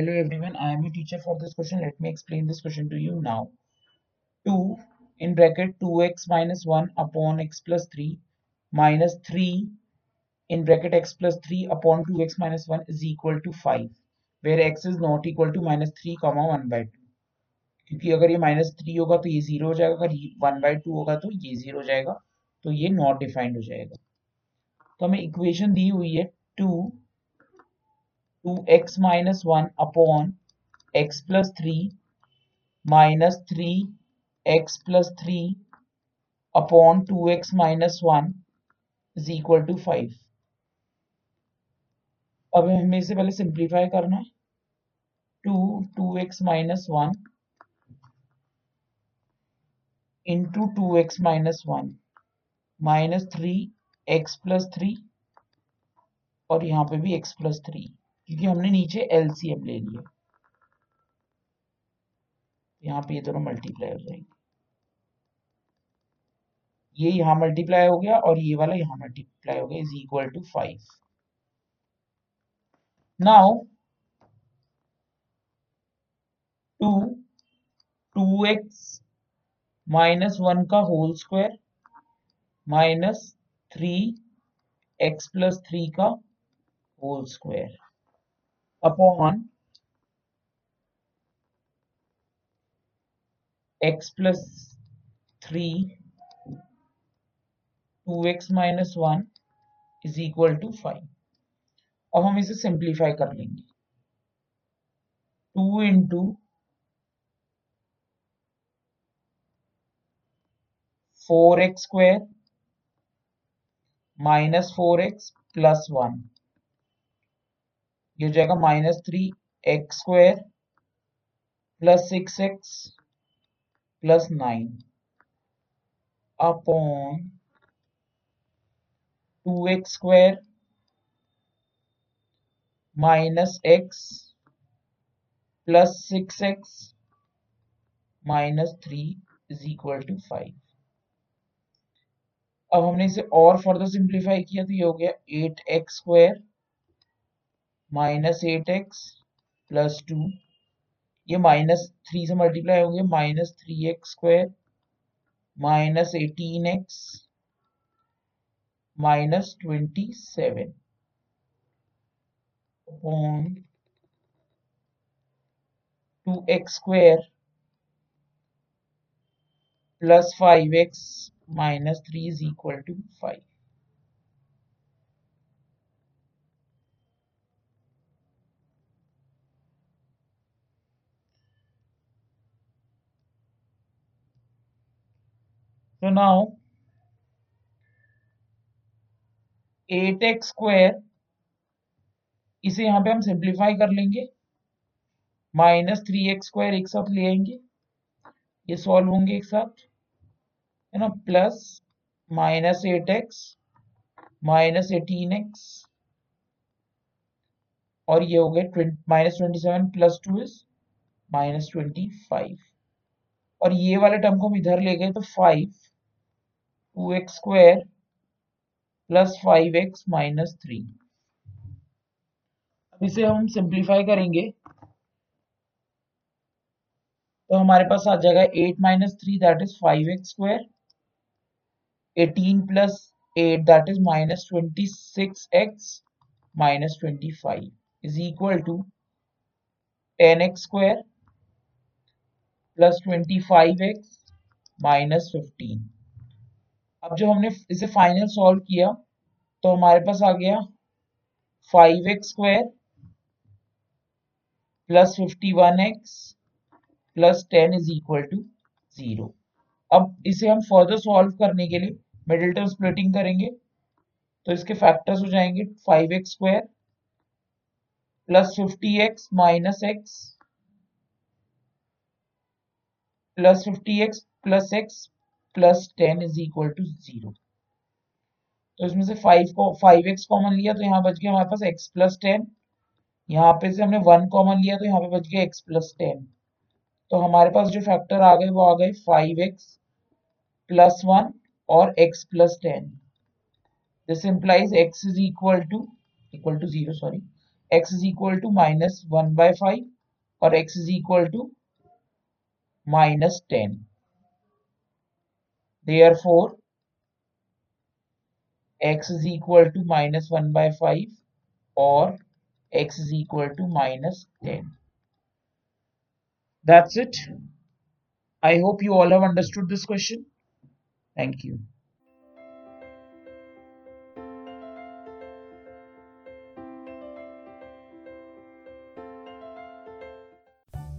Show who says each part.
Speaker 1: Hello everyone, I am your teacher for this question. Let me explain this question to you now. 2 in bracket 2x minus 1 upon x plus 3 minus 3 in bracket x plus 3 upon 2x minus 1 is equal to 5 where x is not equal to minus 3 comma 1 by 2 क्योंकि अगर ये minus three होगा तो ये zero हो जाएगा अगर one by two होगा तो ये ज़ीरो हो जाएगा तो ये नॉट डिफाइंड हो जाएगा तो हमें इक्वेशन दी हुई है two two x minus one upon x plus three minus three x plus three upon two x minus one is equal to five अब हमें इसे पहले सिंप्लीफाई करना है। Two two x minus one into two x minus one minus three x plus three और यहाँ पे भी एक्स प्लस थ्री क्योंकि हमने नीचे एलसीएम ले लिया। यहाँ पे ये दोनों मल्टीप्लाई हो जाएँगे। ये यहाँ मल्टीप्लाई हो गया और ये वाला यहाँ मल्टीप्लाई हो गया is equal to five now two two x minus one का whole square minus three x plus three का whole square x plus three two x minus one is equal to five अब हम इसे simplify कर लेंगे। Two into four x square minus four x plus one ये हो जाएगा minus three x square plus six x plus nine upon two x square minus x plus six x minus three is equal to five अब हमने इसे और further simplify किया तो ये हो गया eight x square minus eight x plus two ये माइनस थ्री से मल्टीप्लाई हो गया minus three x square minus eighteen x minus twenty seven two x square plus five x minus 3 is equal to 5. So now 8x square इसे यहाँ पे हम simplify कर लेंगे। माइनस थ्री एक्स स्क्वायर एक साथ ले आएँगे। ये सॉल्व होंगे एक साथ, है ना? Plus minus eight x minus eighteen x और ये हो गए minus twenty seven plus two is minus twenty five और ये वाले टर्म को हम इधर ले गए तो five two x square plus five x minus three अब इसे हम सिंप्लीफाई करेंगे। तो हमारे पास आ जाएगा eight minus three that is five x square 18 plus 8 that is minus 26x minus 25 is equal to 10x square plus 25x minus 15 अब जो हमने इसे फाइनल सॉल्व किया तो हमारे पास आ गया 5x square plus 51x plus 10 is equal to zero. अब इसे हम फर्दर सॉल्व करने के लिए मिडिल टर्म स्प्लिटिंग करेंगे तो इसके फैक्टर्स हो जाएँगे five x square plus fifty x minus x plus fifty x plus x plus ten is equal to zero तो इसमें से फाइव को फाइव एक्स कॉमन लिया तो यहाँ बच गया हमारे पास एक्स प्लस टेन यहाँ पे से हमने वन कॉमन लिया तो यहाँ पे बच गया एक्स प्लस टेन तो हमारे पास जो फैक्टर आ गए वो आ गए फाइव एक्स प्लस वन और x plus 10 this implies x is equal to equal to 0 sorry. X is equal to minus 1 by 5 or x is equal to minus 10. Therefore, x is equal to minus 1 by 5 or x is equal to minus 10. That's it. I hope you all have understood this question. Thank you.